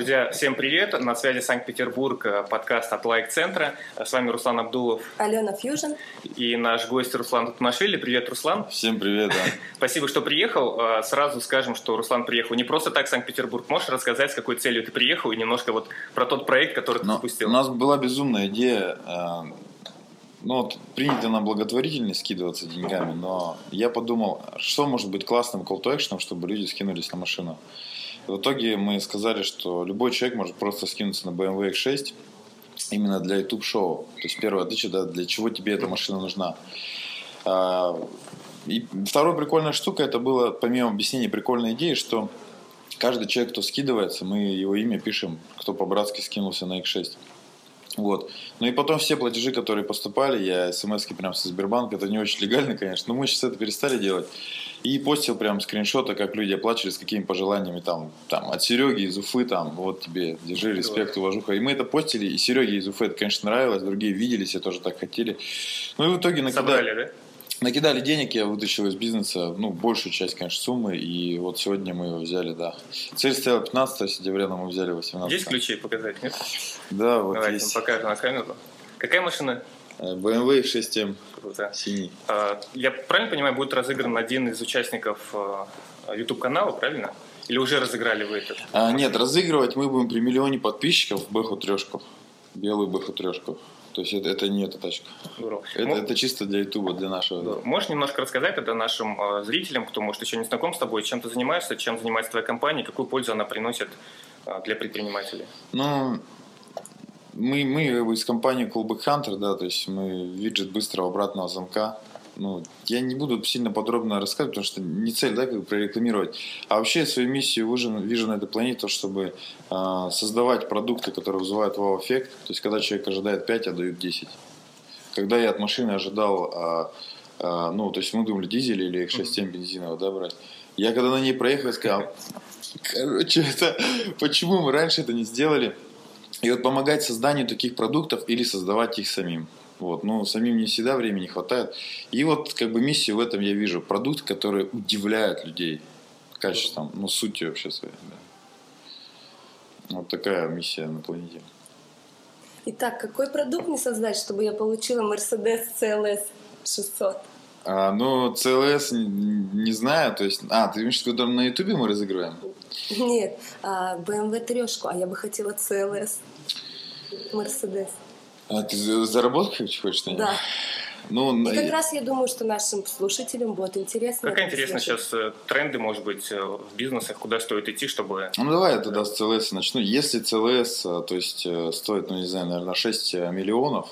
Друзья, всем привет! На связи Санкт-Петербург, э, подкаст от Лайк-центра. С вами Руслан Абдулов. Алена Фьюжн. И наш гость Руслан Тутмашвили. Привет, Руслан. Всем привет, да. Спасибо, что приехал. Э, сразу скажем, что Руслан приехал не просто так в Санкт-Петербург. Можешь рассказать, с какой целью ты приехал и немножко вот про тот проект, который ты Но запустил? У нас была безумная идея э, ну вот принято на благотворительность скидываться деньгами, но я подумал, что может быть классным call to action, чтобы люди скинулись на машину. В итоге мы сказали, что любой человек может просто скинуться на BMW X6 именно для YouTube шоу. То есть первое отличие, да, для чего тебе эта машина нужна. А, и вторая прикольная штука, это было, помимо объяснения прикольной идеи, что каждый человек, кто скидывается, мы его имя пишем, кто по-братски скинулся на X6. Вот. Ну и потом все платежи, которые поступали, я смс прям со Сбербанка, это не очень легально, конечно, но мы сейчас это перестали делать. И постил прям скриншоты, как люди оплачивали, с какими пожеланиями там, там от Сереги из Уфы, там, вот тебе, держи, респект, уважуха. И мы это постили, и Сереге из Уфы это, конечно, нравилось, другие видели, все тоже так хотели. Ну и в итоге накидали. Собрали, да? Накидали денег, я вытащил из бизнеса, ну, большую часть, конечно, суммы, и вот сегодня мы его взяли, да. Цель стояла 15 сентября, но мы взяли 18. Есть ключи показать, нет? Да, вот Давайте есть. покажем на камеру. Какая машина? BMW 6M. Круто. Синий. А, Я правильно понимаю, будет разыгран один из участников YouTube-канала, правильно? Или уже разыграли вы этот? А, нет, разыгрывать мы будем при миллионе подписчиков Бэху трешку. Белую Бэху трешку. То есть это, это не эта тачка. Здорово. Это, это чисто для Ютуба, для нашего. Да. Можешь немножко рассказать это нашим э, зрителям, кто, может, еще не знаком с тобой, чем ты занимаешься, чем занимается твоя компания, какую пользу она приносит э, для предпринимателей? Ну, мы, мы из компании Coolback Hunter, да, то есть мы виджет быстрого обратного замка. Ну, я не буду сильно подробно рассказывать, потому что не цель, да, как бы прорекламировать. А вообще свою миссию вижу на этой планете, то, чтобы э, создавать продукты, которые вызывают вау-эффект. То есть, когда человек ожидает 5, а дают 10. Когда я от машины ожидал, а, а, ну, то есть мы думали дизель или X6 бензинового, да, брать. Я когда на ней проехал, я сказал, короче, это, почему мы раньше это не сделали? И вот помогать созданию таких продуктов или создавать их самим. Вот, ну, самим не всегда времени хватает. И вот, как бы, миссию в этом я вижу. Продукт, который удивляет людей качеством, ну, сутью вообще своей. Да. Вот такая миссия на планете. Итак, какой продукт мне создать, чтобы я получила Mercedes CLS 600? А, ну, CLS не, не знаю, то есть... А, ты имеешь в виду, на Ютубе мы разыгрываем? Нет, а, BMW трешку, а я бы хотела CLS Mercedes. А ты за- заработать хочешь ней? Да. Ну, И на- как раз я думаю, что нашим слушателям будет интересно. Это интересно слушать. сейчас э, тренды, может быть, э, в бизнесах, куда стоит идти, чтобы... Ну давай я тогда с CLS начну. Если CLS, а, то есть э, стоит, ну не знаю, наверное, 6 миллионов,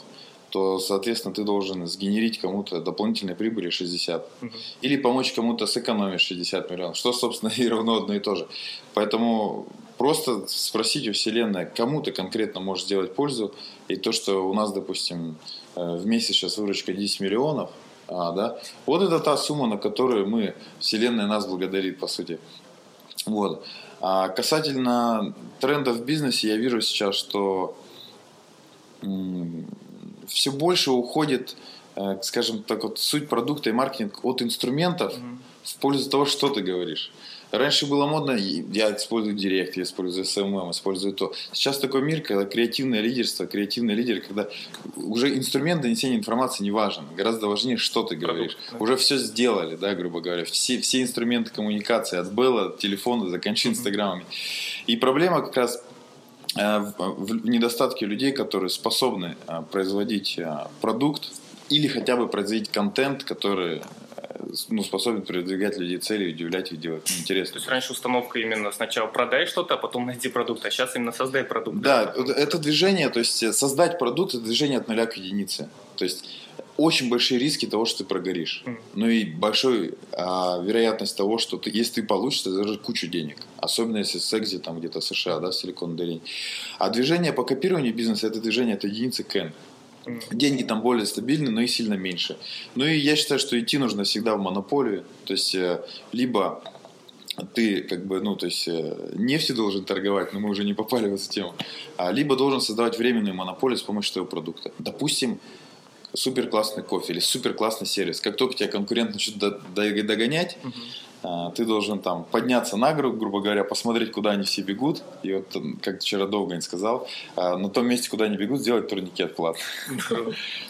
то, соответственно, ты должен сгенерить кому-то дополнительной прибыли 60. Мгм. Или помочь кому-то сэкономить 60 миллионов. Что, собственно, и равно одно и то же. Поэтому просто спросить у Вселенной, кому ты конкретно можешь сделать пользу. И то, что у нас, допустим, э, в месяц сейчас выручка 10 миллионов, а, да, вот это та сумма, на которую мы, Вселенная нас благодарит, по сути. Вот. А касательно трендов в бизнесе, я вижу сейчас, что все больше уходит, э, скажем так, вот суть продукта и маркетинг от инструментов Мгм. в пользу того, что ты говоришь. Раньше было модно, я использую Директ, я использую SMM, использую то. Сейчас такой мир, когда креативное лидерство, креативный лидер, когда уже инструмент донесения информации не важен. Гораздо важнее, что ты говоришь. да. Уже все сделали, да, грубо говоря. Все, все инструменты коммуникации, от Белла, от телефона, заканчивая инстаграмами. И проблема как раз в, в недостатке людей, которые способны э, производить э, продукт или хотя бы производить контент, который э, ну, способен продвигать людей цели, удивлять их, делать То интересно. есть раньше установка именно сначала продай что-то, а потом найди продукт, а сейчас именно создай продукт. Да, вот это движение, то есть э, создать продукт, это движение от нуля к единице. То есть очень большие риски того, что ты прогоришь. Мгм. Ну и большая а, вероятность того, что ты, если ты получишь, ты заработаешь кучу денег. Особенно если с экзи там где-то США, да, Силикон долине. А движение по копированию бизнеса это движение от единицы к N. Деньги там более стабильны, но и сильно меньше. Ну и я считаю, что идти нужно всегда в монополию. То есть э, либо ты как бы, ну, то есть э, нефтью должен торговать, но мы уже не попали в эту тему, а, либо должен создавать временную монополию с помощью твоего продукта. Допустим, супер классный кофе или супер классный сервис. Как только тебя конкурент начнет до- до- догонять, а, ты должен там подняться на гору, грубо говоря, посмотреть, куда они все бегут. И вот, как вчера Довгань сказал, а, на том месте, куда они бегут, сделать турникет платный.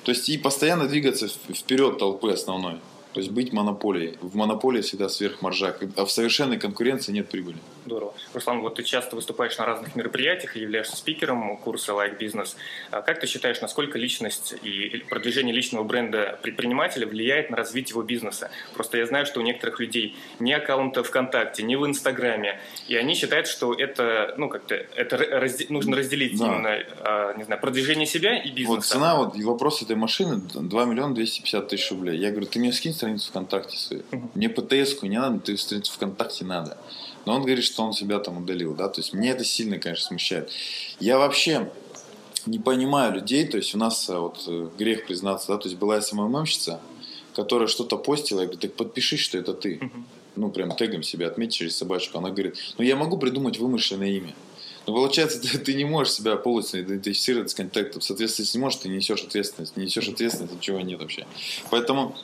То есть и постоянно двигаться вперед толпы основной. То есть быть монополией. В монополии всегда сверхмаржа, а в совершенной конкуренции нет прибыли. Здорово. Руслан, вот ты часто выступаешь на разных мероприятиях и являешься спикером курса Like Business. А как ты считаешь, насколько личность и продвижение личного бренда предпринимателя влияет на развитие его бизнеса? Просто я знаю, что у некоторых людей ни аккаунта ВКонтакте, ни в Инстаграме, и они считают, что это, ну, как-то, это разде- нужно разделить да. именно, а, не знаю, продвижение себя и бизнеса. Вот цена, вот и вопрос этой машины 2 миллиона 250 тысяч рублей. Я говорю, ты мне скинь страницу ВКонтакте свою. Uh-huh. Мне ПТС-ку не надо, ты страницу ВКонтакте надо. Но он говорит, что он себя там удалил, да, то есть мне это сильно, конечно, смущает. Я вообще не понимаю людей, то есть у нас э, вот э, грех признаться, да, то есть была СММщица, которая что-то постила, я говорю, так подпиши, что это ты. Uh-huh. Ну, прям тегом себя отметь через собачку. Она говорит, ну, я могу придумать вымышленное имя. Но получается, ты, ты не можешь себя полностью идентифицировать с контактом. Соответственно, если не можешь, ты несешь ответственность. Не несешь ответственность, ничего нет вообще. Поэтому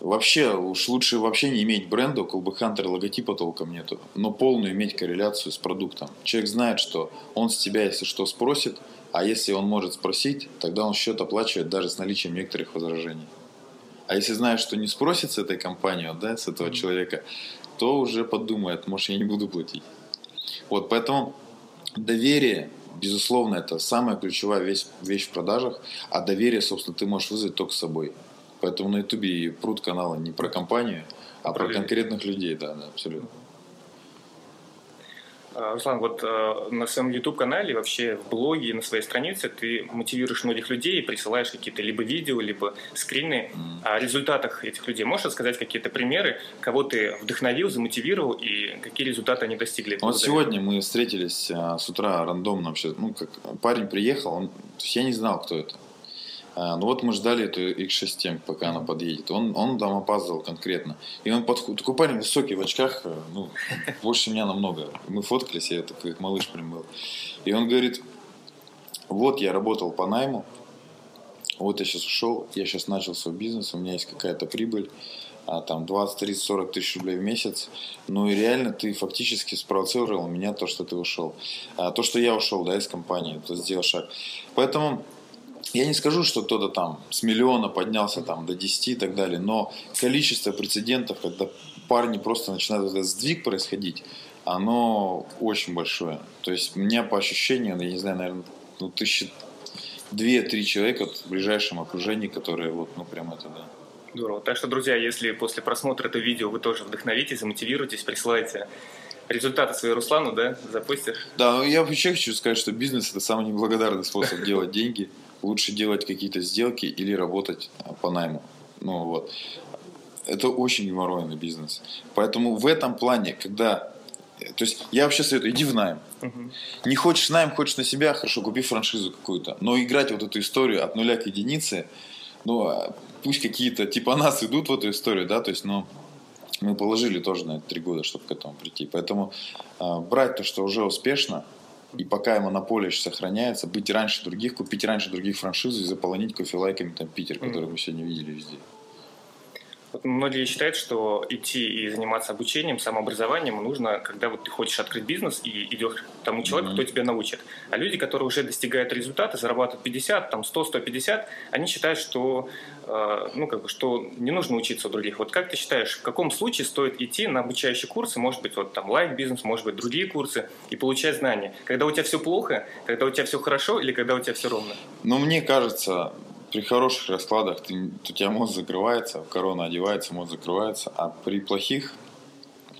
Вообще, уж лучше вообще не иметь бренда, у Колбэхантера логотипа толком нету, но полную иметь корреляцию с продуктом. Человек знает, что он с тебя, если что, спросит, а если он может спросить, тогда он счет оплачивает даже с наличием некоторых возражений. А если знает, что не спросит с этой компании, да, с этого человека, то уже подумает, может, я не буду платить. Вот, поэтому доверие, безусловно, это самая ключевая вещь, вещь в продажах, а доверие, собственно, ты можешь вызвать только с собой. Поэтому на Ютубе пруд канала не про компанию, а про, про конкретных людей, да, да, абсолютно. А, Руслан, вот э, на своем YouTube-канале, вообще в блоге, на своей странице ты мотивируешь многих людей и присылаешь какие-то либо видео, либо скрины mm. о результатах этих людей. Можешь рассказать какие-то примеры, кого ты вдохновил, замотивировал и какие результаты они достигли? Вот сегодня мы встретились а, с утра рандомно вообще. Ну, как парень приехал, он, я не знал, кто это. А, ну вот мы ждали эту X6, пока она подъедет. Он, он там опаздывал конкретно. И он подходит, такой парень высокий в очках, э, ну, больше меня намного. Мы фоткались, я такой, как малыш прям был. И он говорит, вот я работал по найму, вот я сейчас ушел, я сейчас начал свой бизнес, у меня есть какая-то прибыль, а, там 20, 30, 40 тысяч рублей в месяц. Ну и реально ты фактически спровоцировал меня то, что ты ушел. А, то, что я ушел, да, из компании, то сделал шаг. Поэтому я не скажу, что кто-то там с миллиона поднялся там до 10 и так далее, но количество прецедентов, когда парни просто начинают этот сдвиг происходить, оно очень большое. То есть у меня по ощущениям, я не знаю, наверное, ну, тысячи две-три человека в ближайшем окружении, которые вот, ну, прям это, да. Здорово. Так что, друзья, если после просмотра этого видео вы тоже вдохновитесь, замотивируйтесь, присылайте результаты свои Руслану, да, запустишь? Да, ну, я вообще хочу сказать, что бизнес – это самый неблагодарный способ делать деньги лучше делать какие-то сделки или работать а, по найму. Ну вот. Это очень геморройный бизнес. Поэтому в этом плане, когда... То есть я вообще советую, иди в найм. Угу. Не хочешь найм, хочешь на себя, хорошо, купи франшизу какую-то. Но играть вот эту историю от нуля к единице, ну, а, пусть какие-то типа нас идут в эту историю, да, то есть, ну, мы положили тоже на это три года, чтобы к этому прийти. Поэтому э, брать то, что уже успешно, и пока монополия сохраняется, быть раньше других, купить раньше других франшизу и заполонить кофелайками там Питер, который мы сегодня видели везде. Вот многие считают, что идти и заниматься обучением, самообразованием нужно, когда вот ты хочешь открыть бизнес и идешь к тому человеку, mm-hmm. кто тебя научит. А люди, которые уже достигают результата, зарабатывают 50, там 100, 150, они считают, что, э, ну, как бы, что не нужно учиться у других. Вот как ты считаешь, в каком случае стоит идти на обучающие курсы, может быть, вот там лайф-бизнес, может быть, другие курсы, и получать знания? Когда у тебя все плохо, когда у тебя все хорошо или когда у тебя все ровно? Ну, мне кажется, при хороших раскладах ты, у тебя мозг закрывается, корона одевается, мозг закрывается, а при плохих,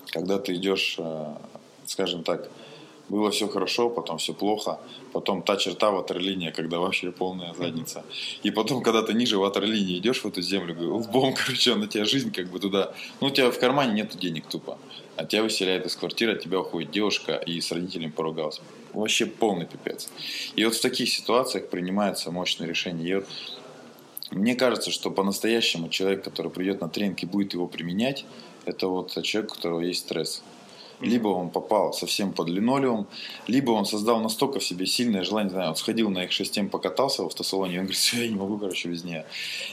когда ты идешь, э, скажем так, было все хорошо, потом все плохо, потом та черта ватерлиния, когда вообще полная задница. И потом, когда ты ниже ватерлинии идешь в эту землю, лбом, короче, на тебя жизнь как бы туда, ну, у тебя в кармане нет денег тупо, а тебя выселяют из квартиры, от тебя уходит девушка и с родителями поругался. Вообще полный пипец. И вот в таких ситуациях принимается мощное решение. И вот мне кажется, что по-настоящему человек, который придет на тренинг и будет его применять, это вот человек, у которого есть стресс. Либо он попал совсем под линолеум, либо он создал настолько в себе сильное желание, знаю, он сходил на их 6 покатался в автосалоне, и он говорит, все, я не могу, короче, без нее.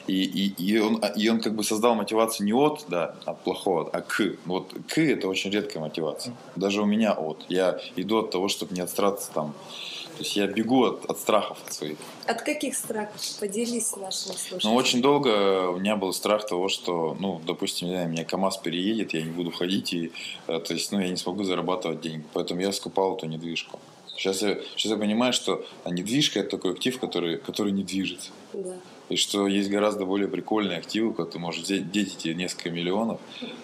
И, и, и, он, и он как бы создал мотивацию не от, да, от плохого, а к. Вот к это очень редкая мотивация. Даже у меня от. Я иду от того, чтобы не отстраться там то есть я бегу от, от страхов от своих. От каких страхов? Поделись с нашими слушателями. Ну, очень долго у меня был страх того, что, ну, допустим, не знаю, меня КАМАЗ переедет, я не буду ходить, и, э, то есть, ну, я не смогу зарабатывать деньги. Поэтому я скупал эту недвижку. Сейчас я, сейчас я понимаю, что недвижка – это такой актив, который, который не движется. Да. И что есть гораздо более прикольные активы, когда ты можешь взять эти несколько миллионов,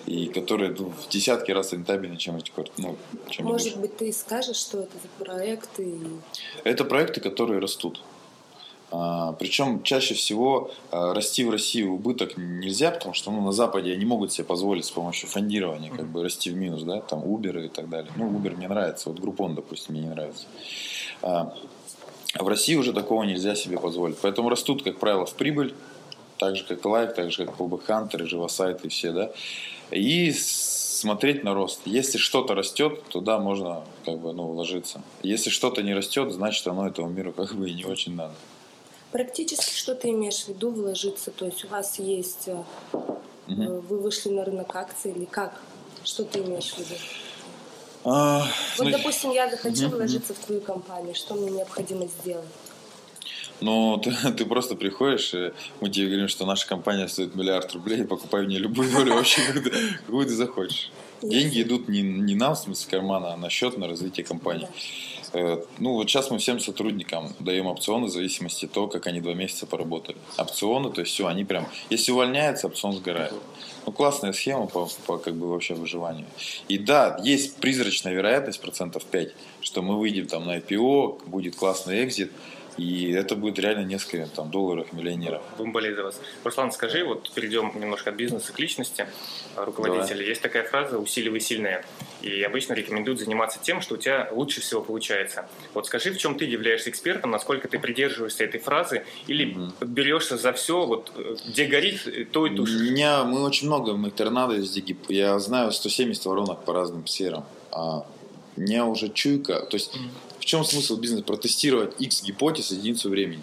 и которые ну, в десятки раз рентабельнее, чем эти ну, чем Может быть, ты скажешь, что это за проекты? Это проекты, которые растут. А, причем чаще всего а, расти в России в убыток нельзя, потому что ну, на Западе они могут себе позволить с помощью фондирования как бы расти в минус, да, там Uber и так далее. Ну, Uber мне нравится, вот Groupon, допустим, мне не нравится. А, в России уже такого нельзя себе позволить. Поэтому растут, как правило, в прибыль, так же, как Лайк, так же, как Club Hunter, Живосайт и все, да. И смотреть на рост. Если что-то растет, туда можно как бы, ну, вложиться. Если что-то не растет, значит, оно этому миру как бы и не очень надо. Практически что ты имеешь в виду вложиться? То есть у вас есть, угу. вы вышли на рынок акций или как? Что ты имеешь в виду? А, вот, ну, допустим, я захочу угу. вложиться в твою компанию. Что мне необходимо сделать? Ну, ты, ты просто приходишь, и мы тебе говорим, что наша компания стоит миллиард рублей, покупай мне любую долю вообще, какую ты захочешь. Деньги идут не, не нам, в смысле кармана, а на счет, на развитие компании. Да. Э, ну, вот сейчас мы всем сотрудникам даем опционы в зависимости от того, как они два месяца поработали. Опционы, то есть все, они прям, если увольняется, опцион сгорает. Ну, классная схема по, по как бы вообще выживанию. И да, есть призрачная вероятность, процентов 5, что мы выйдем там на IPO, будет классный экзит, и это будет реально несколько там, долларов миллионеров. Будем болеть за вас. Руслан, скажи, вот перейдем немножко от бизнеса к личности руководителя. Давай. Есть такая фраза «усиливай сильное». И обычно рекомендуют заниматься тем, что у тебя лучше всего получается. Вот скажи, в чем ты являешься экспертом, насколько ты придерживаешься этой фразы, или mm-hmm. берешься за все, вот где горит, то и тушишь? У меня, мы очень много мы торнадо везде. Я знаю 170 воронок по разным сферам. А у меня уже чуйка, то есть mm-hmm в чем смысл бизнеса? Протестировать X гипотез единицу времени.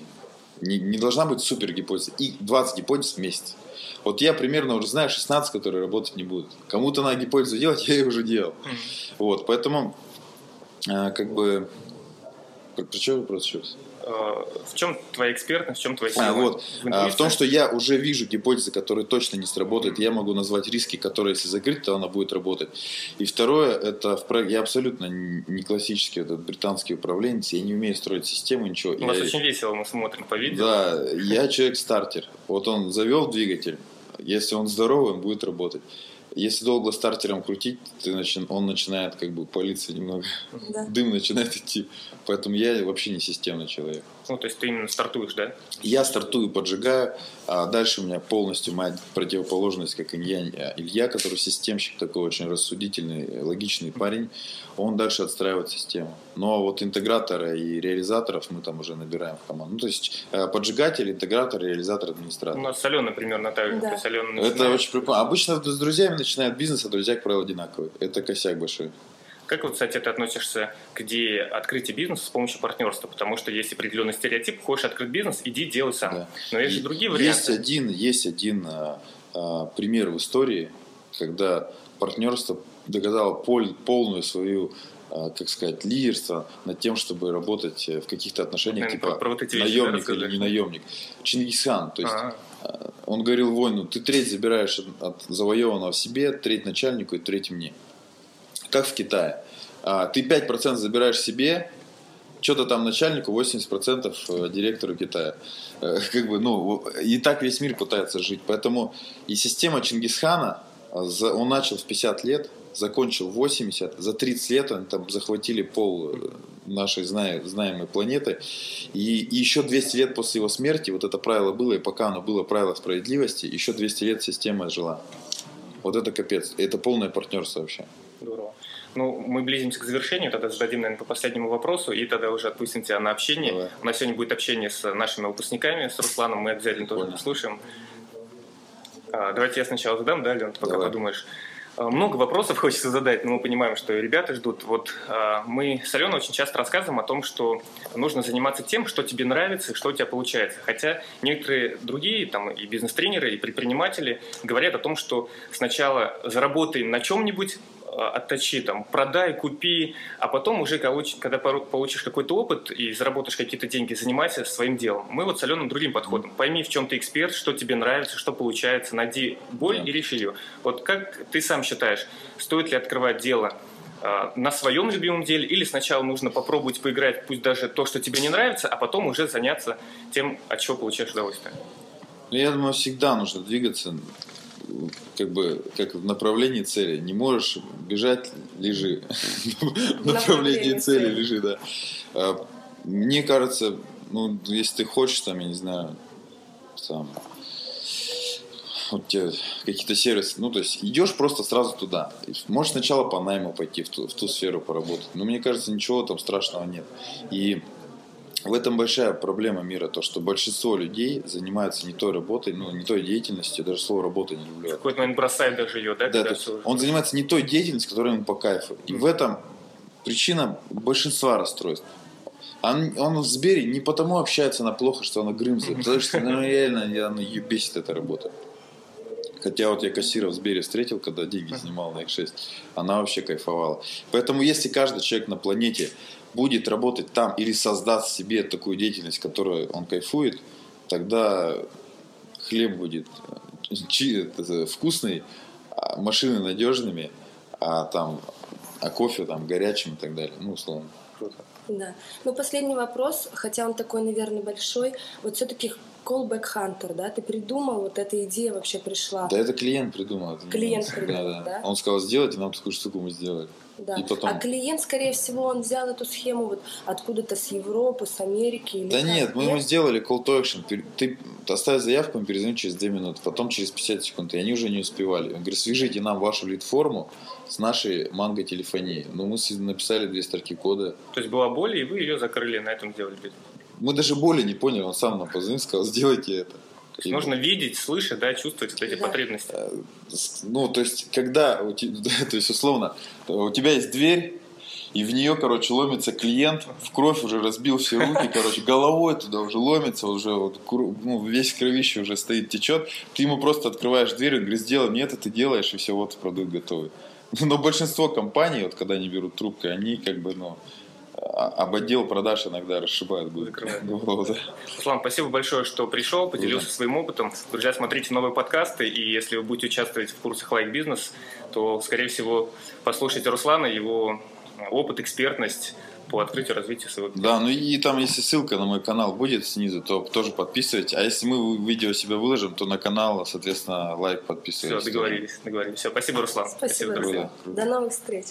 Не, не должна быть супер гипотеза. И 20 гипотез в месяц. Вот я примерно уже знаю 16, которые работать не будут. Кому-то надо гипотезу делать, я ее уже делал. Mm-hmm. Вот, поэтому э, как бы... Про что вопрос сейчас? в чем твоя экспертность, в чем твоя сила? А, вот. в, а, в том, что я уже вижу гипотезы, которые точно не сработают. Я могу назвать риски, которые, если закрыть, то она будет работать. И второе, это в я абсолютно не классический этот британский управленец, я не умею строить систему, ничего. У нас я... очень весело, мы смотрим по видео. Да, я человек-стартер. Вот он завел двигатель, если он здоровый, он будет работать. Если долго стартером крутить, ты начи... он начинает как бы палиться немного. Да. Дым начинает идти. Поэтому я вообще не системный человек. Ну, то есть ты именно стартуешь, да? Я стартую, поджигаю, а дальше у меня полностью моя противоположность, как Илья, Илья, который системщик такой очень рассудительный, логичный парень, он дальше отстраивает систему. Но вот интегратора и реализаторов мы там уже набираем в команду. Ну, то есть э, поджигатель, интегратор, реализатор, администратор. У нас соленый примерно так же. Да. Это очень прикольно. Обычно с друзьями начинают бизнес, а друзья, как правило, одинаковые. Это косяк большой. Как вот, кстати, ты относишься к идее открытия бизнеса с помощью партнерства? Потому что есть определенный стереотип, хочешь открыть бизнес, иди делай сам. Да. Но есть же другие варианты. Есть один, есть один а, а, пример в истории, когда партнерство доказало пол, полную свою а, как сказать, лидерство над тем, чтобы работать в каких-то отношениях, типа про, вот эти наемник или не наемник. Чингисхан, то есть А-а-а. он говорил войну, ты треть забираешь от, от завоеванного себе, треть начальнику и треть мне как в Китае. А, ты 5% забираешь себе, что-то там начальнику, 80% э, директору Китая. Э, как бы, ну, и так весь мир пытается жить. Поэтому и система Чингисхана, э, он начал в 50 лет, закончил в 80, за 30 лет они там захватили пол нашей знаемой планеты. И, и еще 200 лет после его смерти, вот это правило было, и пока оно было правило справедливости, еще 200 лет система жила. Вот это капец. Это полное партнерство вообще. Здорово. Ну, мы близимся к завершению, тогда зададим, наверное, по последнему вопросу, и тогда уже отпустим тебя на общение. Давай. У нас сегодня будет общение с нашими выпускниками, с Русланом, мы обязательно тоже послушаем. А, давайте я сначала задам, да, Лен, ты пока Давай. подумаешь. Э, много вопросов хочется задать, но мы понимаем, что ребята ждут. Вот э, мы с Аленой очень часто рассказываем о том, что нужно заниматься тем, что тебе нравится и что у тебя получается. Хотя некоторые другие, там и бизнес-тренеры, и предприниматели говорят о том, что сначала заработай на чем-нибудь, отточи, там, продай, купи, а потом уже, когда получишь какой-то опыт и заработаешь какие-то деньги, занимайся своим делом. Мы вот с Аленой другим подходом. Пойми, в чем ты эксперт, что тебе нравится, что получается, найди боль и реши ее. Вот как ты сам считаешь, стоит ли открывать дело э, на своем любимом деле, или сначала нужно попробовать поиграть, пусть даже то, что тебе не нравится, а потом уже заняться тем, от чего получаешь удовольствие? Я думаю, всегда нужно двигаться как бы как в направлении цели. Не можешь бежать, лежи. В направлении цели лежи, да. А, мне кажется, ну, если ты хочешь, там, я не знаю, сам, вот тебе какие-то сервисы, ну, то есть идешь просто сразу туда. Можешь сначала по найму пойти в ту, в ту сферу поработать. Но мне кажется, ничего там страшного нет. И в этом большая проблема мира, то, что большинство людей занимаются не той работой, ну, не той деятельностью, даже слово работа не люблю. В какой-то момент бросает даже ее, да? Да, то есть он занимается не той деятельностью, которая ему по кайфу. И в этом причина большинства расстройств. Он, он в Сбере не потому общается на плохо, что она грымза, потому что ну, реально она ее бесит эта работа. Хотя вот я кассира в Сбере встретил, когда деньги снимал на X6, она вообще кайфовала. Поэтому если каждый человек на планете будет работать там или создаст себе такую деятельность, которую он кайфует, тогда хлеб будет э, вкусный, а машины надежными, а там а кофе там горячим и так далее. Ну, условно. Круто. Да. Ну, последний вопрос, хотя он такой, наверное, большой. Вот все-таки callback hunter, да? Ты придумал, вот эта идея вообще пришла. Да, это клиент придумал. Клиент придумал, да, да. да? Он сказал, сделайте, нам такую штуку мы сделали. Да. И потом... А клиент, скорее всего, он взял эту схему вот откуда-то с Европы, с Америки? Или да как? нет, мы ему сделали call to action. Ты оставь заявку, мы перезвоним через 2 минуты, потом через 50 секунд, и они уже не успевали. Он говорит, свяжите нам вашу лид-форму с нашей манго-телефонией. Ну, мы написали две строки кода. То есть была боль, и вы ее закрыли, на этом сделали бизнес? Мы даже боли не поняли, он сам нам позвонил, сказал, сделайте это. То есть нужно видеть, слышать, да, чувствовать вот эти да. потребности. Э, ну, то есть, когда, то есть, условно, у тебя есть дверь, и в нее, короче, ломится клиент, в кровь уже разбил все руки, короче, головой туда уже ломится, уже вот, ну, весь кровище уже стоит, течет. Ты ему просто открываешь дверь, он говорит, сделай мне это, ты делаешь, и все, вот продукт готовый. Но большинство компаний, вот когда они берут трубку, они как бы, ну, а, об отдел продаж иногда расшибают голову. Да. Руслан, спасибо большое, что пришел, поделился да. своим опытом. Друзья, смотрите новые подкасты, и если вы будете участвовать в курсах Like Business, то, скорее всего, послушайте Руслана, его опыт, экспертность по открытию развитию своего Да, ну и там, если ссылка на мой канал будет снизу, то тоже подписывайтесь. А если мы видео себя выложим, то на канал, соответственно, лайк подписывайтесь. Все, договорились, договорились. Все, спасибо, Руслан. Спасибо, спасибо До новых встреч.